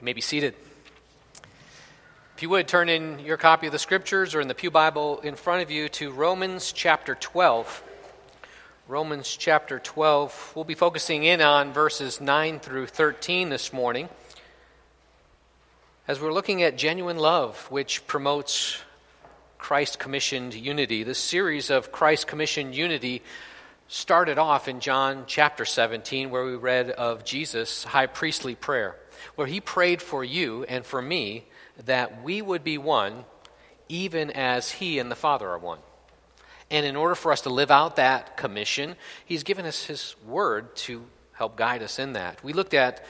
You may be seated. If you would turn in your copy of the scriptures or in the Pew Bible in front of you to Romans chapter 12. Romans chapter 12. We'll be focusing in on verses 9 through 13 this morning as we're looking at genuine love, which promotes Christ commissioned unity. This series of Christ commissioned unity started off in John chapter 17, where we read of Jesus' high priestly prayer where he prayed for you and for me that we would be one, even as he and the Father are one. And in order for us to live out that commission, he's given us his word to help guide us in that. We looked at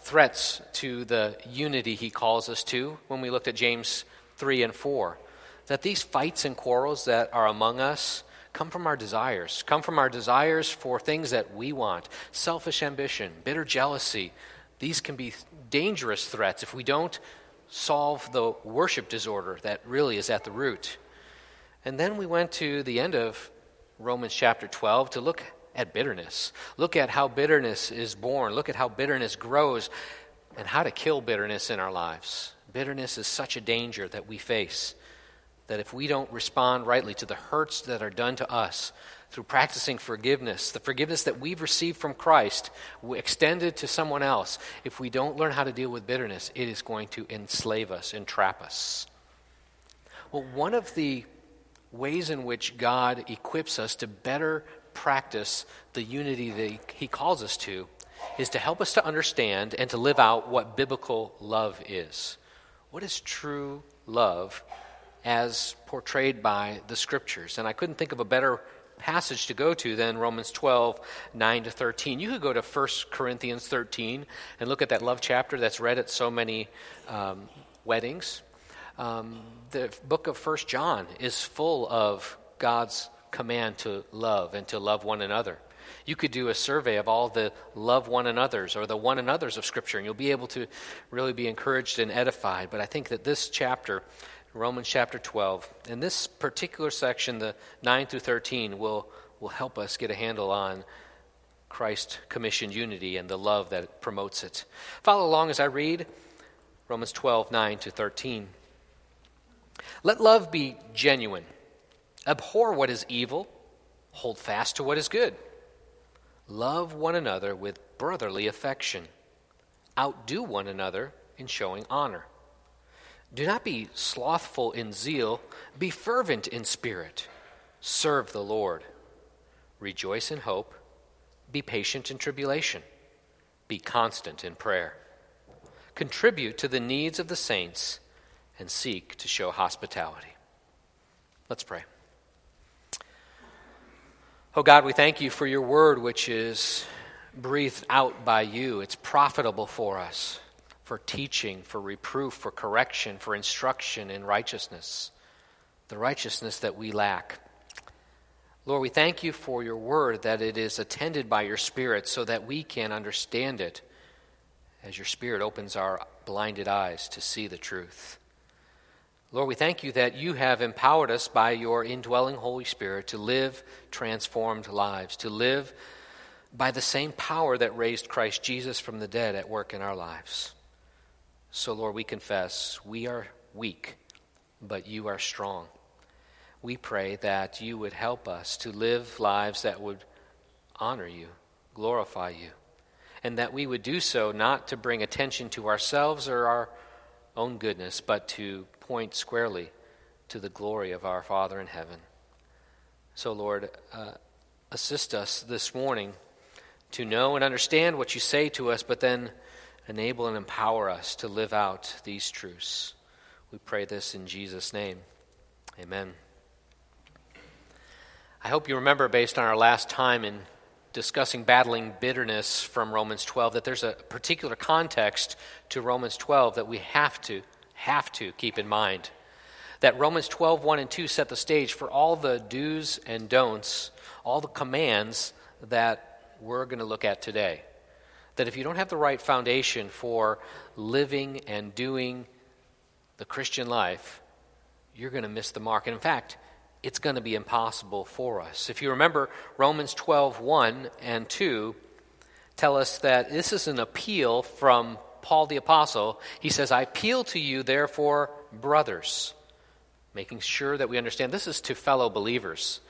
threats to the unity he calls us to when we looked at James 3 and 4. That these fights and quarrels that are among us come from our desires, come from our desires for things that we want selfish ambition, bitter jealousy, these can be dangerous threats if we don't solve the worship disorder that really is at the root. And then we went to the end of Romans chapter 12 to look at bitterness. Look at how bitterness is born. Look at how bitterness grows and how to kill bitterness in our lives. Bitterness is such a danger that we face that if we don't respond rightly to the hurts that are done to us, through practicing forgiveness, the forgiveness that we've received from Christ, extended to someone else, if we don't learn how to deal with bitterness, it is going to enslave us, entrap us. Well, one of the ways in which God equips us to better practice the unity that He calls us to is to help us to understand and to live out what biblical love is. What is true love as portrayed by the Scriptures? And I couldn't think of a better passage to go to than Romans 12, 9 to 13. You could go to 1 Corinthians 13 and look at that love chapter that's read at so many um, weddings. Um, the book of 1 John is full of God's command to love and to love one another. You could do a survey of all the love one another's or the one another's of Scripture, and you'll be able to really be encouraged and edified. But I think that this chapter Romans chapter 12. And this particular section, the 9 through 13, will, will help us get a handle on Christ commissioned unity and the love that promotes it. Follow along as I read Romans 12, 9 to 13. Let love be genuine. Abhor what is evil, hold fast to what is good. Love one another with brotherly affection. Outdo one another in showing honor. Do not be slothful in zeal, be fervent in spirit. Serve the Lord. Rejoice in hope, be patient in tribulation, be constant in prayer. Contribute to the needs of the saints and seek to show hospitality. Let's pray. Oh God, we thank you for your word, which is breathed out by you. It's profitable for us for teaching, for reproof, for correction, for instruction in righteousness, the righteousness that we lack. Lord, we thank you for your word that it is attended by your Spirit so that we can understand it as your Spirit opens our blinded eyes to see the truth. Lord, we thank you that you have empowered us by your indwelling Holy Spirit to live transformed lives, to live by the same power that raised Christ Jesus from the dead at work in our lives. So, Lord, we confess we are weak, but you are strong. We pray that you would help us to live lives that would honor you, glorify you, and that we would do so not to bring attention to ourselves or our own goodness, but to point squarely to the glory of our Father in heaven. So, Lord, uh, assist us this morning to know and understand what you say to us, but then enable and empower us to live out these truths. We pray this in Jesus' name. Amen. I hope you remember, based on our last time in discussing battling bitterness from Romans 12, that there's a particular context to Romans 12 that we have to, have to keep in mind. That Romans 12, 1 and 2 set the stage for all the do's and don'ts, all the commands that we're going to look at today that if you don't have the right foundation for living and doing the Christian life, you're going to miss the mark. And in fact, it's going to be impossible for us. If you remember, Romans 12 1 and 2 tell us that this is an appeal from Paul the Apostle, he says, I appeal to you, therefore, brothers, making sure that we understand this is to fellow believers.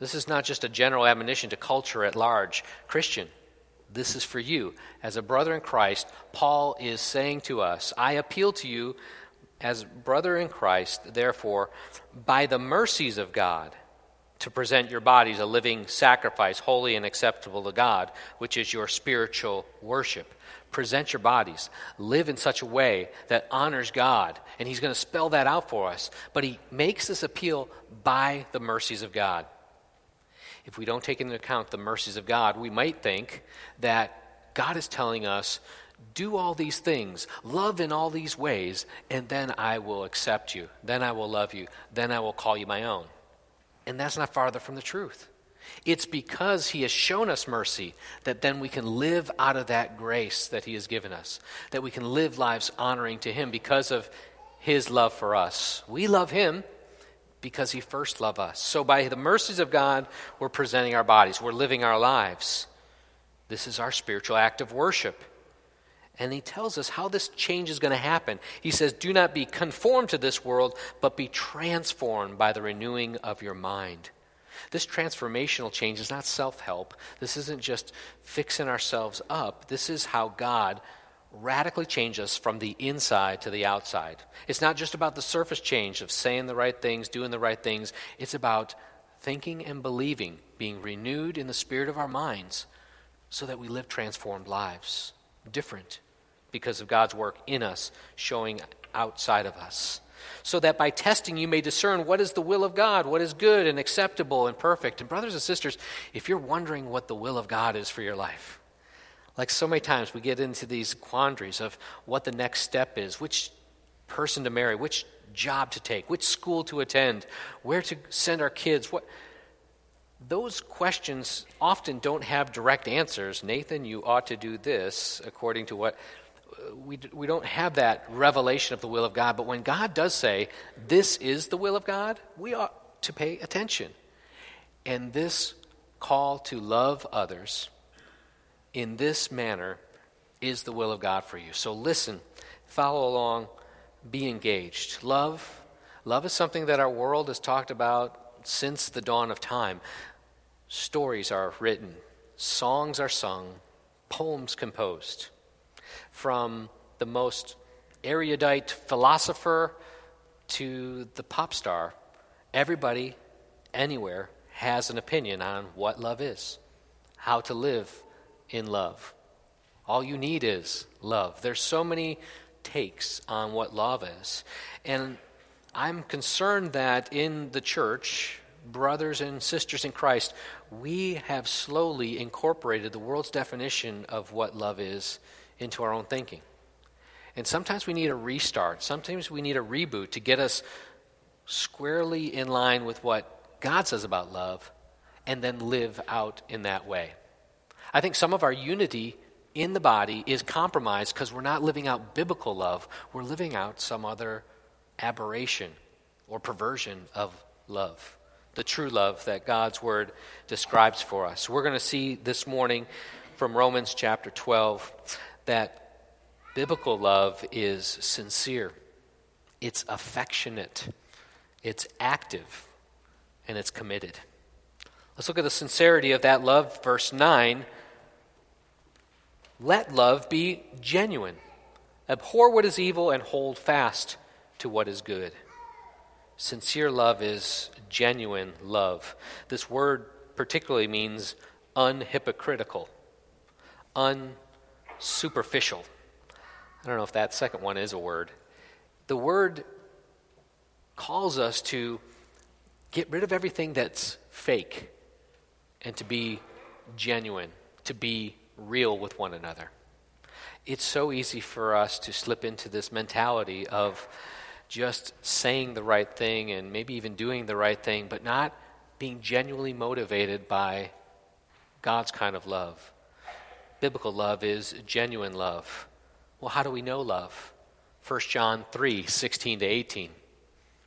This is not just a general admonition to culture at large. Christian, this is for you. As a brother in Christ, Paul is saying to us, I appeal to you as brother in Christ, therefore, by the mercies of God, to present your bodies a living sacrifice, holy and acceptable to God, which is your spiritual worship. Present your bodies. Live in such a way that honors God. And he's going to spell that out for us. But he makes this appeal by the mercies of God if we don't take into account the mercies of God, we might think that God is telling us, do all these things, love in all these ways, and then I will accept you. Then I will love you. Then I will call you my own. And that's not farther from the truth. It's because He has shown us mercy that then we can live out of that grace that He has given us, that we can live lives honoring to Him because of His love for us. We love Him because he first loved us. So, by the mercies of God, we're presenting our bodies, we're living our lives. This is our spiritual act of worship. And he tells us how this change is going to happen. He says, Do not be conformed to this world, but be transformed by the renewing of your mind. This transformational change is not self help. This isn't just fixing ourselves up. This is how God radically change us from the inside to the outside. It's not just about the surface change of saying the right things, doing the right things. It's about thinking and believing, being renewed in the spirit of our minds so that we live transformed lives, different because of God's work in us, showing outside of us. So that by testing you may discern what is the will of God, what is good and acceptable and perfect. And, brothers and sisters, if you're wondering what the will of God is for your life, like so many times, we get into these quandaries of what the next step is, which person to marry, which job to take, which school to attend, where to send our kids. What those questions often don't have direct answers. Nathan, you ought to do this according to what uh, we, we don't have that revelation of the will of God. But when God does say, This is the will of God, we ought to pay attention. And this call to love others in this manner is the will of God for you. So listen, follow along, be engaged. Love, love is something that our world has talked about since the dawn of time. Stories are written, songs are sung, poems composed. From the most erudite philosopher to the pop star, everybody, anywhere, has an opinion on what love is, how to live in love. All you need is love. There's so many takes on what love is. And I'm concerned that in the church, brothers and sisters in Christ, we have slowly incorporated the world's definition of what love is into our own thinking. And sometimes we need a restart. Sometimes we need a reboot to get us squarely in line with what God says about love and then live out in that way. I think some of our unity in the body is compromised because we're not living out biblical love. We're living out some other aberration or perversion of love, the true love that God's word describes for us. We're going to see this morning from Romans chapter 12 that biblical love is sincere, it's affectionate, it's active, and it's committed. Let's look at the sincerity of that love, verse 9 let love be genuine. Abhor what is evil and hold fast to what is good. Sincere love is genuine love. This word particularly means unhypocritical, unsuperficial. I don't know if that second one is a word. The word calls us to get rid of everything that's fake and to be genuine, to be real with one another. It's so easy for us to slip into this mentality of just saying the right thing and maybe even doing the right thing, but not being genuinely motivated by God's kind of love. Biblical love is genuine love. Well, how do we know love? 1 John 3 16 to 18.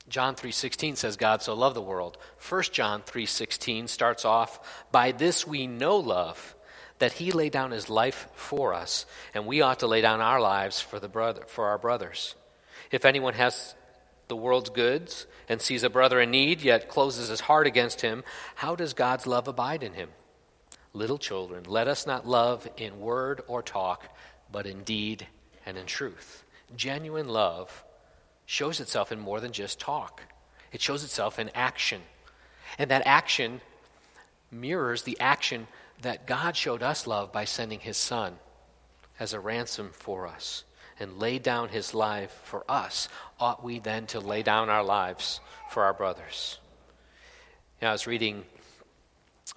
John 3:16 says God so loved the world. 1 John 3:16 starts off by this we know love that he laid down his life for us, and we ought to lay down our lives for, the brother, for our brothers. If anyone has the world's goods and sees a brother in need, yet closes his heart against him, how does God's love abide in him? Little children, let us not love in word or talk, but in deed and in truth. Genuine love shows itself in more than just talk, it shows itself in action. And that action mirrors the action that God showed us love by sending his Son as a ransom for us and laid down his life for us, ought we then to lay down our lives for our brothers? I was reading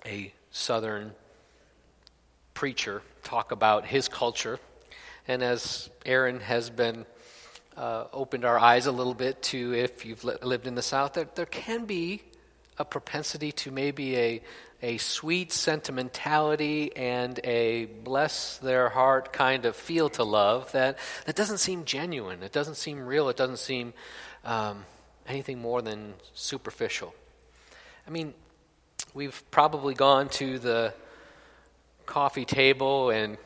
a southern preacher talk about his culture, and as Aaron has been uh, opened our eyes a little bit to if you've li- lived in the South, there can be a propensity to maybe a, a sweet sentimentality and a bless their heart kind of feel to love that, that doesn't seem genuine. It doesn't seem real. It doesn't seem um, anything more than superficial. I mean, we've probably gone to the coffee table and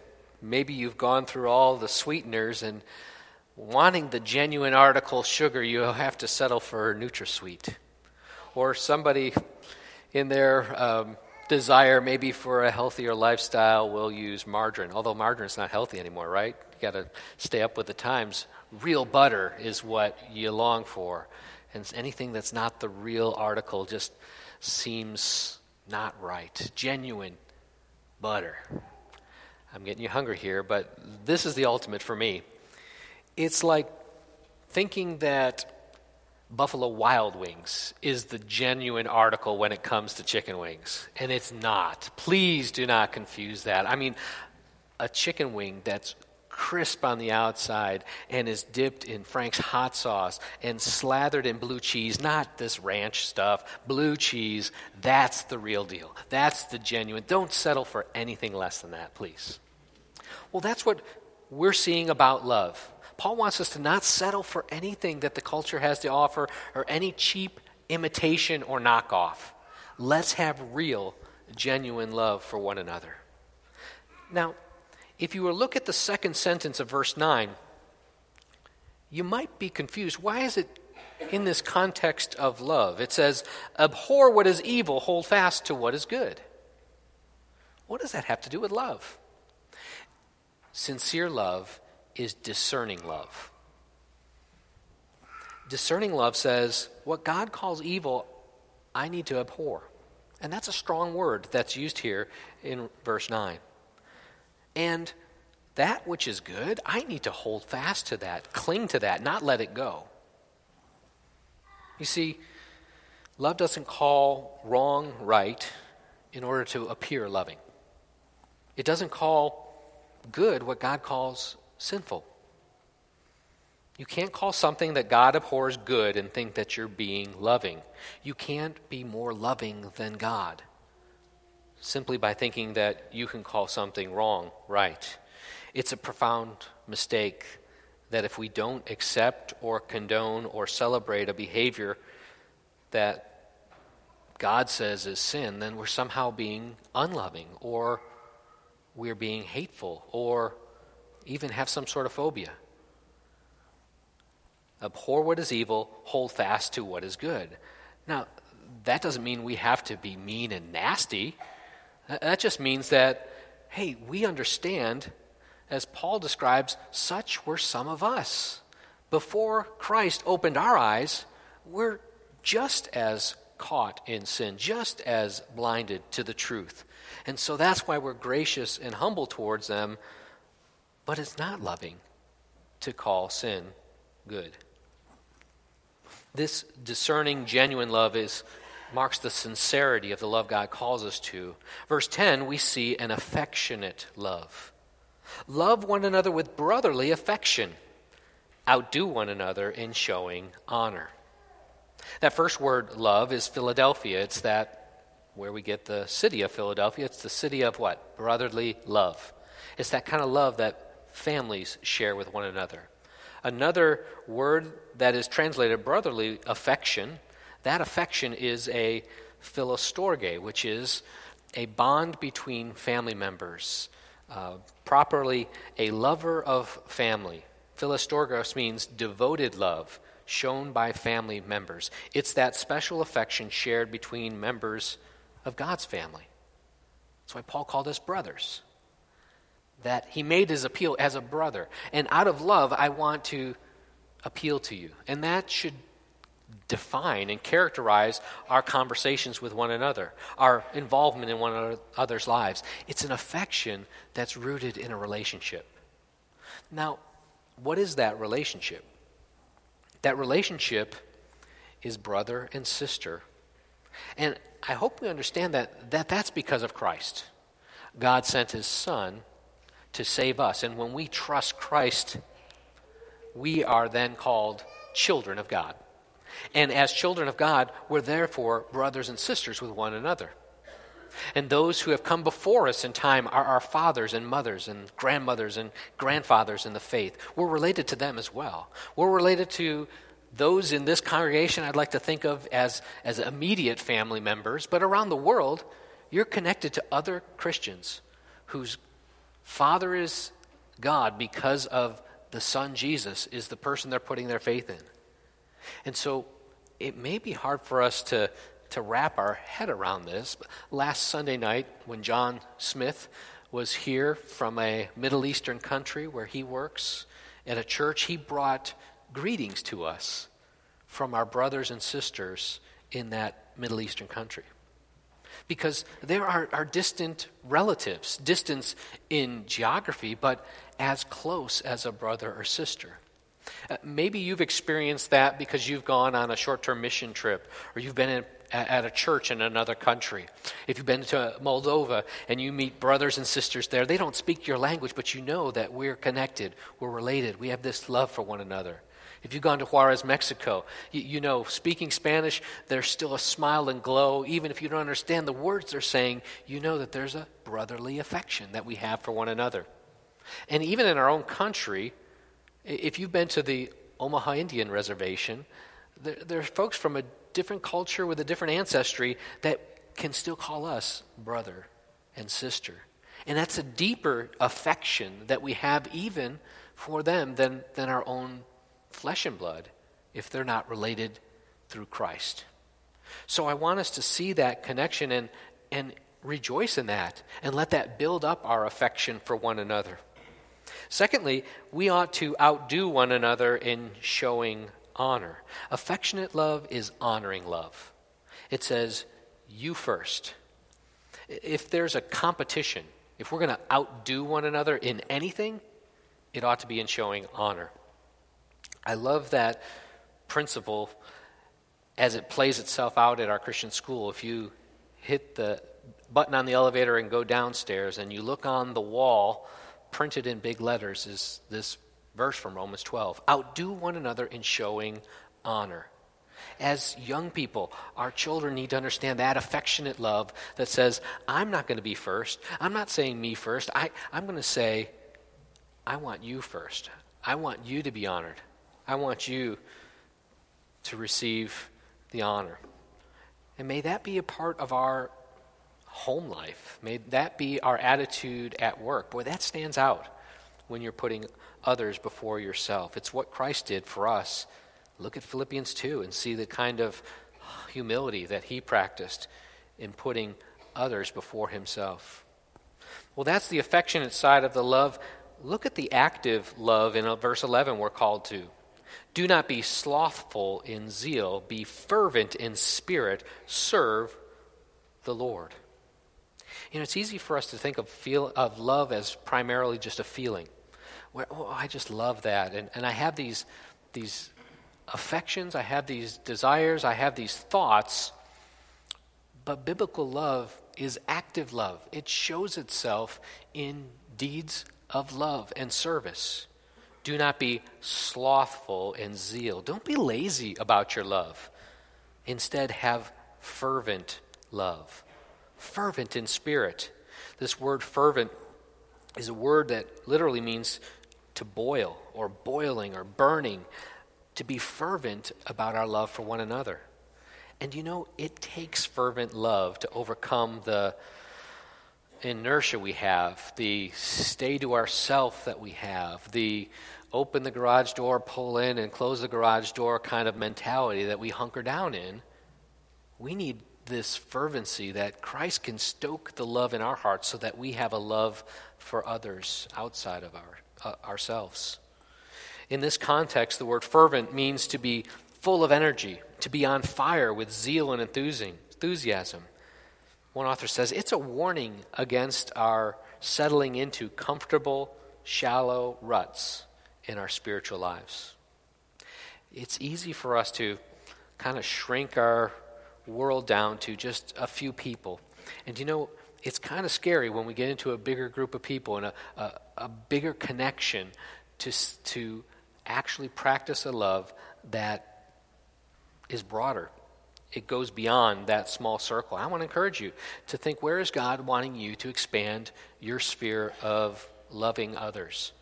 maybe you've gone through all the sweeteners and wanting the genuine article sugar, you have to settle for NutraSweet or somebody in their um, desire maybe for a healthier lifestyle will use margarine. Although margarine's not healthy anymore right? You got to stay up with the times. Real butter is what you long for. And anything that's not the real article just seems not right. Genuine butter. I'm getting you hungry here but this is the ultimate for me. It's like thinking that Buffalo Wild Wings is the genuine article when it comes to chicken wings. And it's not. Please do not confuse that. I mean, a chicken wing that's crisp on the outside and is dipped in Frank's hot sauce and slathered in blue cheese, not this ranch stuff, blue cheese, that's the real deal. That's the genuine. Don't settle for anything less than that, please. Well, that's what we're seeing about love. Paul wants us to not settle for anything that the culture has to offer or any cheap imitation or knockoff. Let's have real, genuine love for one another. Now, if you were to look at the second sentence of verse 9, you might be confused. Why is it in this context of love? It says, Abhor what is evil, hold fast to what is good. What does that have to do with love? Sincere love is discerning love. Discerning love says, what God calls evil, I need to abhor. And that's a strong word that's used here in verse 9. And that which is good, I need to hold fast to that, cling to that, not let it go. You see, love doesn't call wrong right in order to appear loving. It doesn't call good what God calls sinful. You can't call something that God abhors good and think that you're being loving. You can't be more loving than God simply by thinking that you can call something wrong right. It's a profound mistake that if we don't accept or condone or celebrate a behavior that God says is sin, then we're somehow being unloving or we're being hateful or even have some sort of phobia. Abhor what is evil, hold fast to what is good. Now, that doesn't mean we have to be mean and nasty. That just means that, hey, we understand, as Paul describes, such were some of us. Before Christ opened our eyes, we're just as caught in sin, just as blinded to the truth. And so that's why we're gracious and humble towards them but it's not loving to call sin good. This discerning, genuine love is marks the sincerity of the love God calls us to. Verse 10, we see an affectionate love. Love one another with brotherly affection. Outdo one another in showing honor. That first word, love, is Philadelphia. It's that where we get the city of Philadelphia. It's the city of what? Brotherly love. It's that kind of love that families share with one another. Another word that is translated brotherly affection, that affection is a philostorge, which is a bond between family members, uh, properly, a lover of family. Philostorgos means devoted love shown by family members. It's that special affection shared between members of God's family. That's why Paul called us brothers. That he made his appeal as a brother. And out of love, I want to appeal to you. And that should define and characterize our conversations with one another, our involvement in one another's lives. It's an affection that's rooted in a relationship. Now, what is that relationship? That relationship is brother and sister. And I hope we understand that, that that's because of Christ. God sent his Son to save us. And when we trust Christ, we are then called children of God. And as children of God, we're therefore brothers and sisters with one another. And those who have come before us in time are our fathers and mothers and grandmothers and grandfathers in the faith. We're related to them as well. We're related to those in this congregation I'd like to think of as, as immediate family members, but around the world, you're connected to other Christians whose father is God because of the Son Jesus, is the person they're putting their faith in. And so it may be hard for us to, to wrap our head around this. Last Sunday night, when John Smith was here from a Middle Eastern country where he works at a church, he brought greetings to us from our brothers and sisters in that Middle Eastern country. Because there are, are distant relatives, distance in geography, but as close as a brother or sister. Uh, maybe you've experienced that because you've gone on a short term mission trip or you've been in, at a church in another country. If you've been to Moldova and you meet brothers and sisters there, they don't speak your language, but you know that we're connected, we're related, we have this love for one another. If you've gone to Juarez, Mexico, you, you, know, speaking Spanish, there's still a smile and glow. Even if you don't understand the words they're saying, you know that there's a brotherly affection that we have for one another. And even in our own country, if you've been to the Omaha Indian Reservation, there, there are folks from a different culture with a different ancestry that can still call us brother and sister. And that's a deeper affection that we have even for them than, than our own flesh and blood if they're not related through Christ. So I want us to see that connection and, and rejoice in that and let that build up our affection for one another. Secondly, we ought to outdo one another in showing honor. Affectionate love is honoring love. It says, you first. If there's a competition, if we're going to outdo one another in anything, it ought to be in showing honor. I love that principle as it plays itself out at our Christian school. If you hit the button on the elevator and go downstairs and you look on the wall, printed in big letters is this verse from Romans 12 Outdo one another in showing honor. As young people, our children need to understand that affectionate love that says, I'm not going to be first. I'm not saying me first. I, I'm going to say, I want you first. I want you to be honored. I want you to receive the honor. And may that be a part of our home life. May that be our attitude at work. Boy, that stands out when you're putting others before yourself. It's what Christ did for us. Look at Philippians 2 and see the kind of humility that he practiced in putting others before himself. Well, that's the affectionate side of the love. Look at the active love in verse 11 we're called to. Do not be slothful in zeal, be fervent in spirit, serve the Lord. You know, it's easy for us to think of, feel, of love as primarily just a feeling. Where, oh, I just love that. And, and I have these, these affections, I have these desires, I have these thoughts. But biblical love is active love, it shows itself in deeds of love and service. Do not be slothful in zeal. Don't be lazy about your love. Instead, have fervent love fervent in spirit. This word fervent is a word that literally means to boil or boiling or burning, to be fervent about our love for one another. And you know, it takes fervent love to overcome the inertia we have, the stay to ourself that we have, the open the garage door, pull in, and close the garage door kind of mentality that we hunker down in, we need this fervency that Christ can stoke the love in our hearts so that we have a love for others outside of our, uh, ourselves. In this context, the word fervent means to be full of energy, to be on fire with zeal and enthusiasm. One author says it's a warning against our settling into comfortable, shallow ruts in our spiritual lives. It's easy for us to kind of shrink our world down to just a few people. And you know, it's kind of scary when we get into a bigger group of people and a, a, a bigger connection to, to actually practice a love that is broader. It goes beyond that small circle. I want to encourage you to think where is God wanting you to expand your sphere of loving others?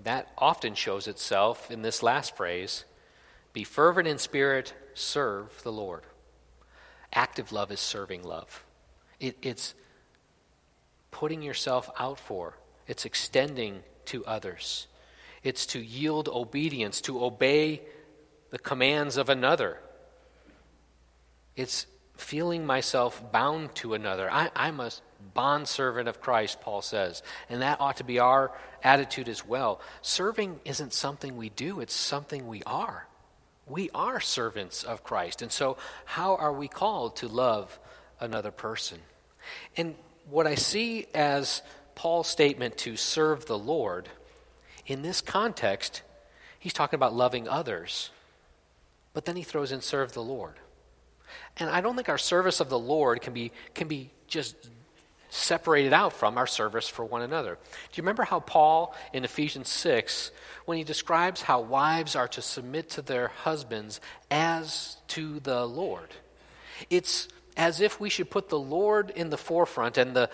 That often shows itself in this last phrase be fervent in spirit, serve the Lord. Active love is serving love, it, it's putting yourself out for, it's extending to others, it's to yield obedience, to obey the commands of another. It's feeling myself bound to another. I, I'm a bondservant of Christ, Paul says, and that ought to be our attitude as well. Serving isn't something we do, it's something we are. We are servants of Christ. And so, how are we called to love another person? And what I see as Paul's statement to serve the Lord, in this context, he's talking about loving others, but then he throws in serve the Lord. And I don't think our service of the Lord can be, can be just separated out from our service for one another. Do you remember how Paul in Ephesians 6, when he describes how wives are to submit to their husbands as to the Lord? It's as if we should put the Lord in the forefront and the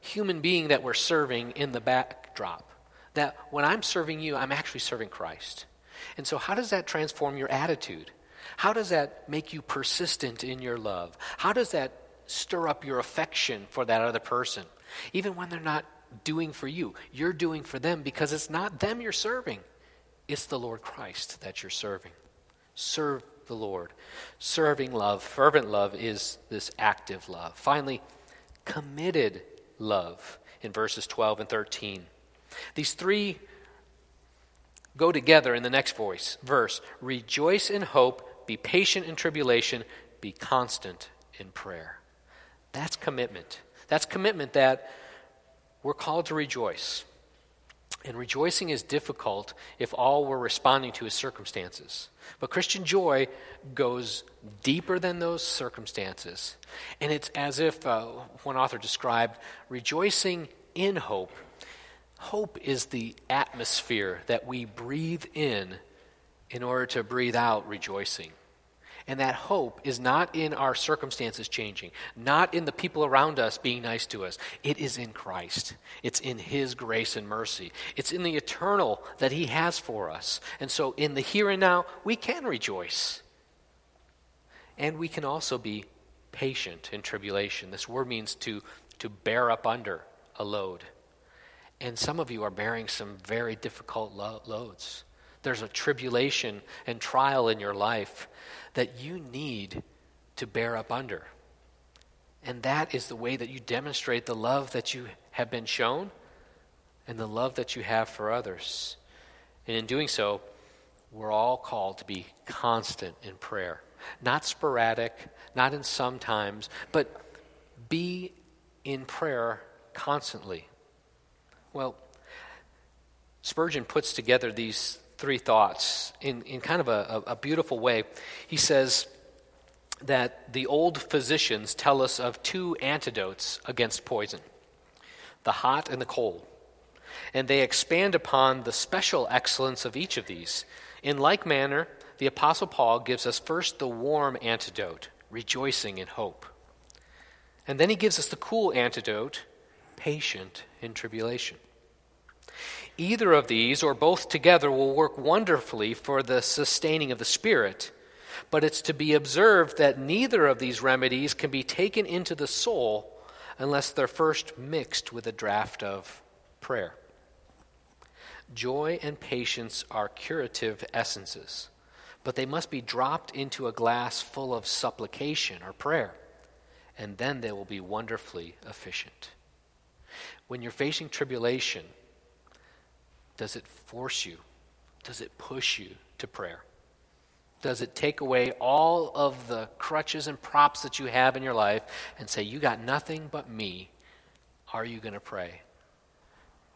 human being that we're serving in the backdrop. That when I'm serving you, I'm actually serving Christ. And so, how does that transform your attitude? How does that make you persistent in your love? How does that stir up your affection for that other person? Even when they're not doing for you, you're doing for them because it's not them you're serving, it's the Lord Christ that you're serving. Serve the Lord. Serving love, fervent love, is this active love. Finally, committed love in verses 12 and 13. These three go together in the next voice, verse. Rejoice in hope be patient in tribulation, be constant in prayer. That's commitment. That's commitment that we're called to rejoice. And rejoicing is difficult if all we're responding to is circumstances. But Christian joy goes deeper than those circumstances. And it's as if uh, one author described rejoicing in hope. Hope is the atmosphere that we breathe in in order to breathe out rejoicing. And that hope is not in our circumstances changing, not in the people around us being nice to us. It is in Christ. It's in His grace and mercy. It's in the eternal that He has for us. And so, in the here and now, we can rejoice. And we can also be patient in tribulation. This word means to, to bear up under a load. And some of you are bearing some very difficult lo- loads there's a tribulation and trial in your life that you need to bear up under. And that is the way that you demonstrate the love that you have been shown and the love that you have for others. And in doing so, we're all called to be constant in prayer. Not sporadic, not in some times, but be in prayer constantly. Well, Spurgeon puts together these three thoughts in, in kind of a, a beautiful way. He says that the old physicians tell us of two antidotes against poison the hot and the cold. And they expand upon the special excellence of each of these. In like manner, the Apostle Paul gives us first the warm antidote, rejoicing in hope. And then he gives us the cool antidote, patient in tribulation. Either of these, or both together, will work wonderfully for the sustaining of the Spirit. But it's to be observed that neither of these remedies can be taken into the soul unless they're first mixed with a draft of prayer. Joy and patience are curative essences, but they must be dropped into a glass full of supplication or prayer, and then they will be wonderfully efficient. When you're facing tribulation, does it force you? Does it push you to prayer? Does it take away all of the crutches and props that you have in your life and say, You got nothing but me? Are you going to pray?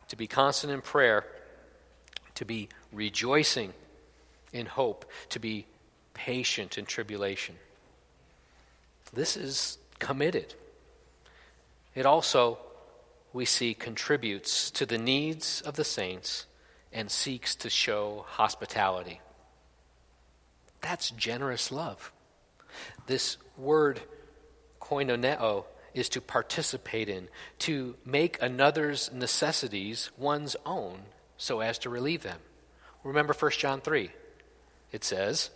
To be constant in prayer, to be rejoicing in hope, to be patient in tribulation. This is committed. It also, we see, contributes to the needs of the saints and seeks to show hospitality. That's generous love. This word, koinoneo, is to participate in, to make another's necessities one's own so as to relieve them. Remember 1 John 3. It says,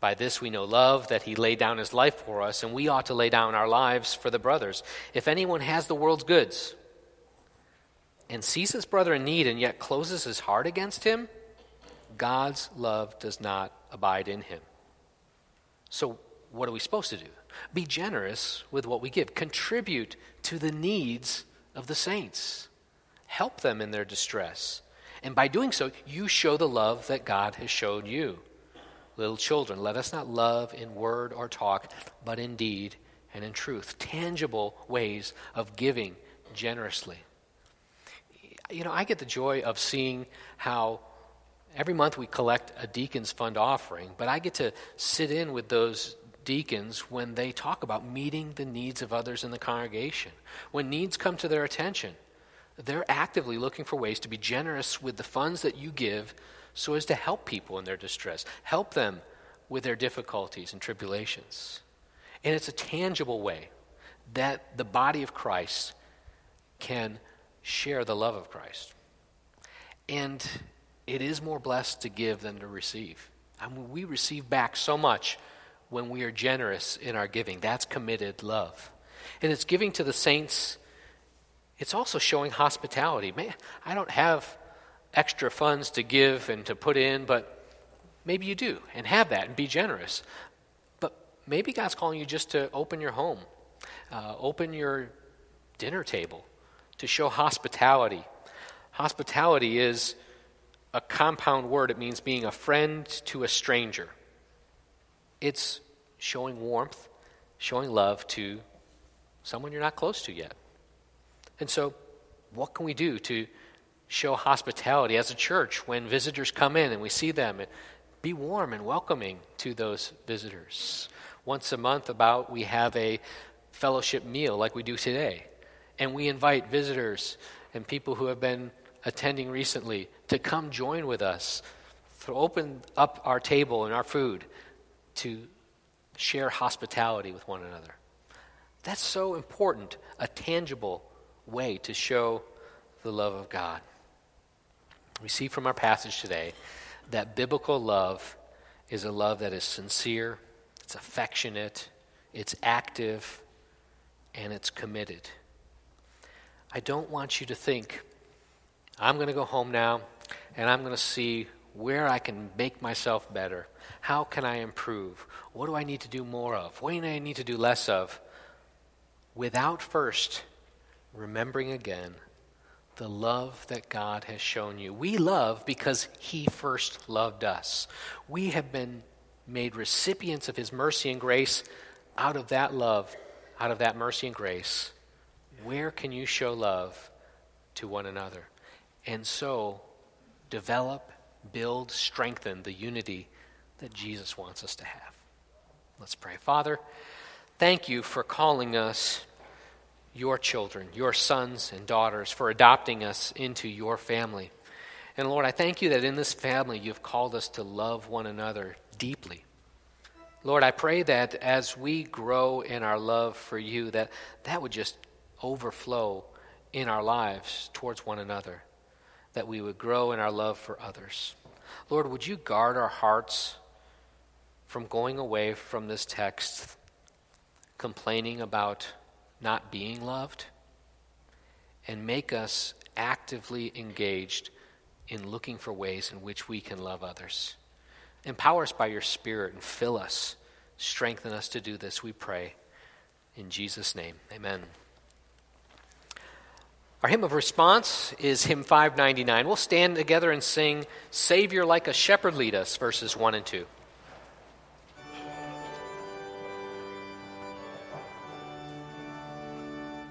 By this we know love, that he laid down his life for us, and we ought to lay down our lives for the brothers. If anyone has the world's goods and sees his brother in need and yet closes his heart against him, God's love does not abide in him. So, what are we supposed to do? Be generous with what we give, contribute to the needs of the saints, help them in their distress. And by doing so, you show the love that God has showed you. Little children, let us not love in word or talk, but in deed and in truth. Tangible ways of giving generously. You know, I get the joy of seeing how Every month we collect a deacon's fund offering, but I get to sit in with those deacons when they talk about meeting the needs of others in the congregation. When needs come to their attention, they're actively looking for ways to be generous with the funds that you give so as to help people in their distress, help them with their difficulties and tribulations. And it's a tangible way that the body of Christ can share the love of Christ. And it is more blessed to give than to receive. I mean, we receive back so much when we are generous in our giving. That's committed love. And it's giving to the saints, it's also showing hospitality. Man, I don't have extra funds to give and to put in, but maybe you do and have that and be generous. But maybe God's calling you just to open your home, uh, open your dinner table to show hospitality. Hospitality is a compound word. It means being a friend to a stranger. It's showing warmth, showing love to someone you're not close to yet. And so, what can we do to show hospitality as a church when visitors come in and we see them? Be warm and welcoming to those visitors. Once a month, about we have a fellowship meal like we do today, and we invite visitors and people who have been attending recently to come join with us, to open up our table and our food, to share hospitality with one another. That's so important, a tangible way to show the love of God. We see from our passage today that biblical love is a love that is sincere, it's affectionate, it's active, and it's committed. I don't want you to think I'm going to go home now and I'm going to see where I can make myself better. How can I improve? What do I need to do more of? What do I need to do less of? Without first remembering again the love that God has shown you. We love because He first loved us. We have been made recipients of His mercy and grace out of that love, out of that mercy and grace. Where can you show love to one another? and so develop, build, strengthen the unity that Jesus wants us to have. Let's pray. Father, thank you for calling us your children, your sons and daughters, for adopting us into your family. And Lord, I thank you that in this family you've called us to love one another deeply. Lord, I pray that as we grow in our love for you, that that would just overflow in our lives towards one another that we would grow in our love for others. Lord, would you guard our hearts from going away from this text complaining about not being loved, and make us actively engaged in looking for ways in which we can love others. Empower us by your Spirit and fill us. Strengthen us to do this, we pray. In Jesus' name, amen. Our hymn of response is hymn 599. We'll stand together and sing, Savior like a shepherd lead us, verses 1 and 2.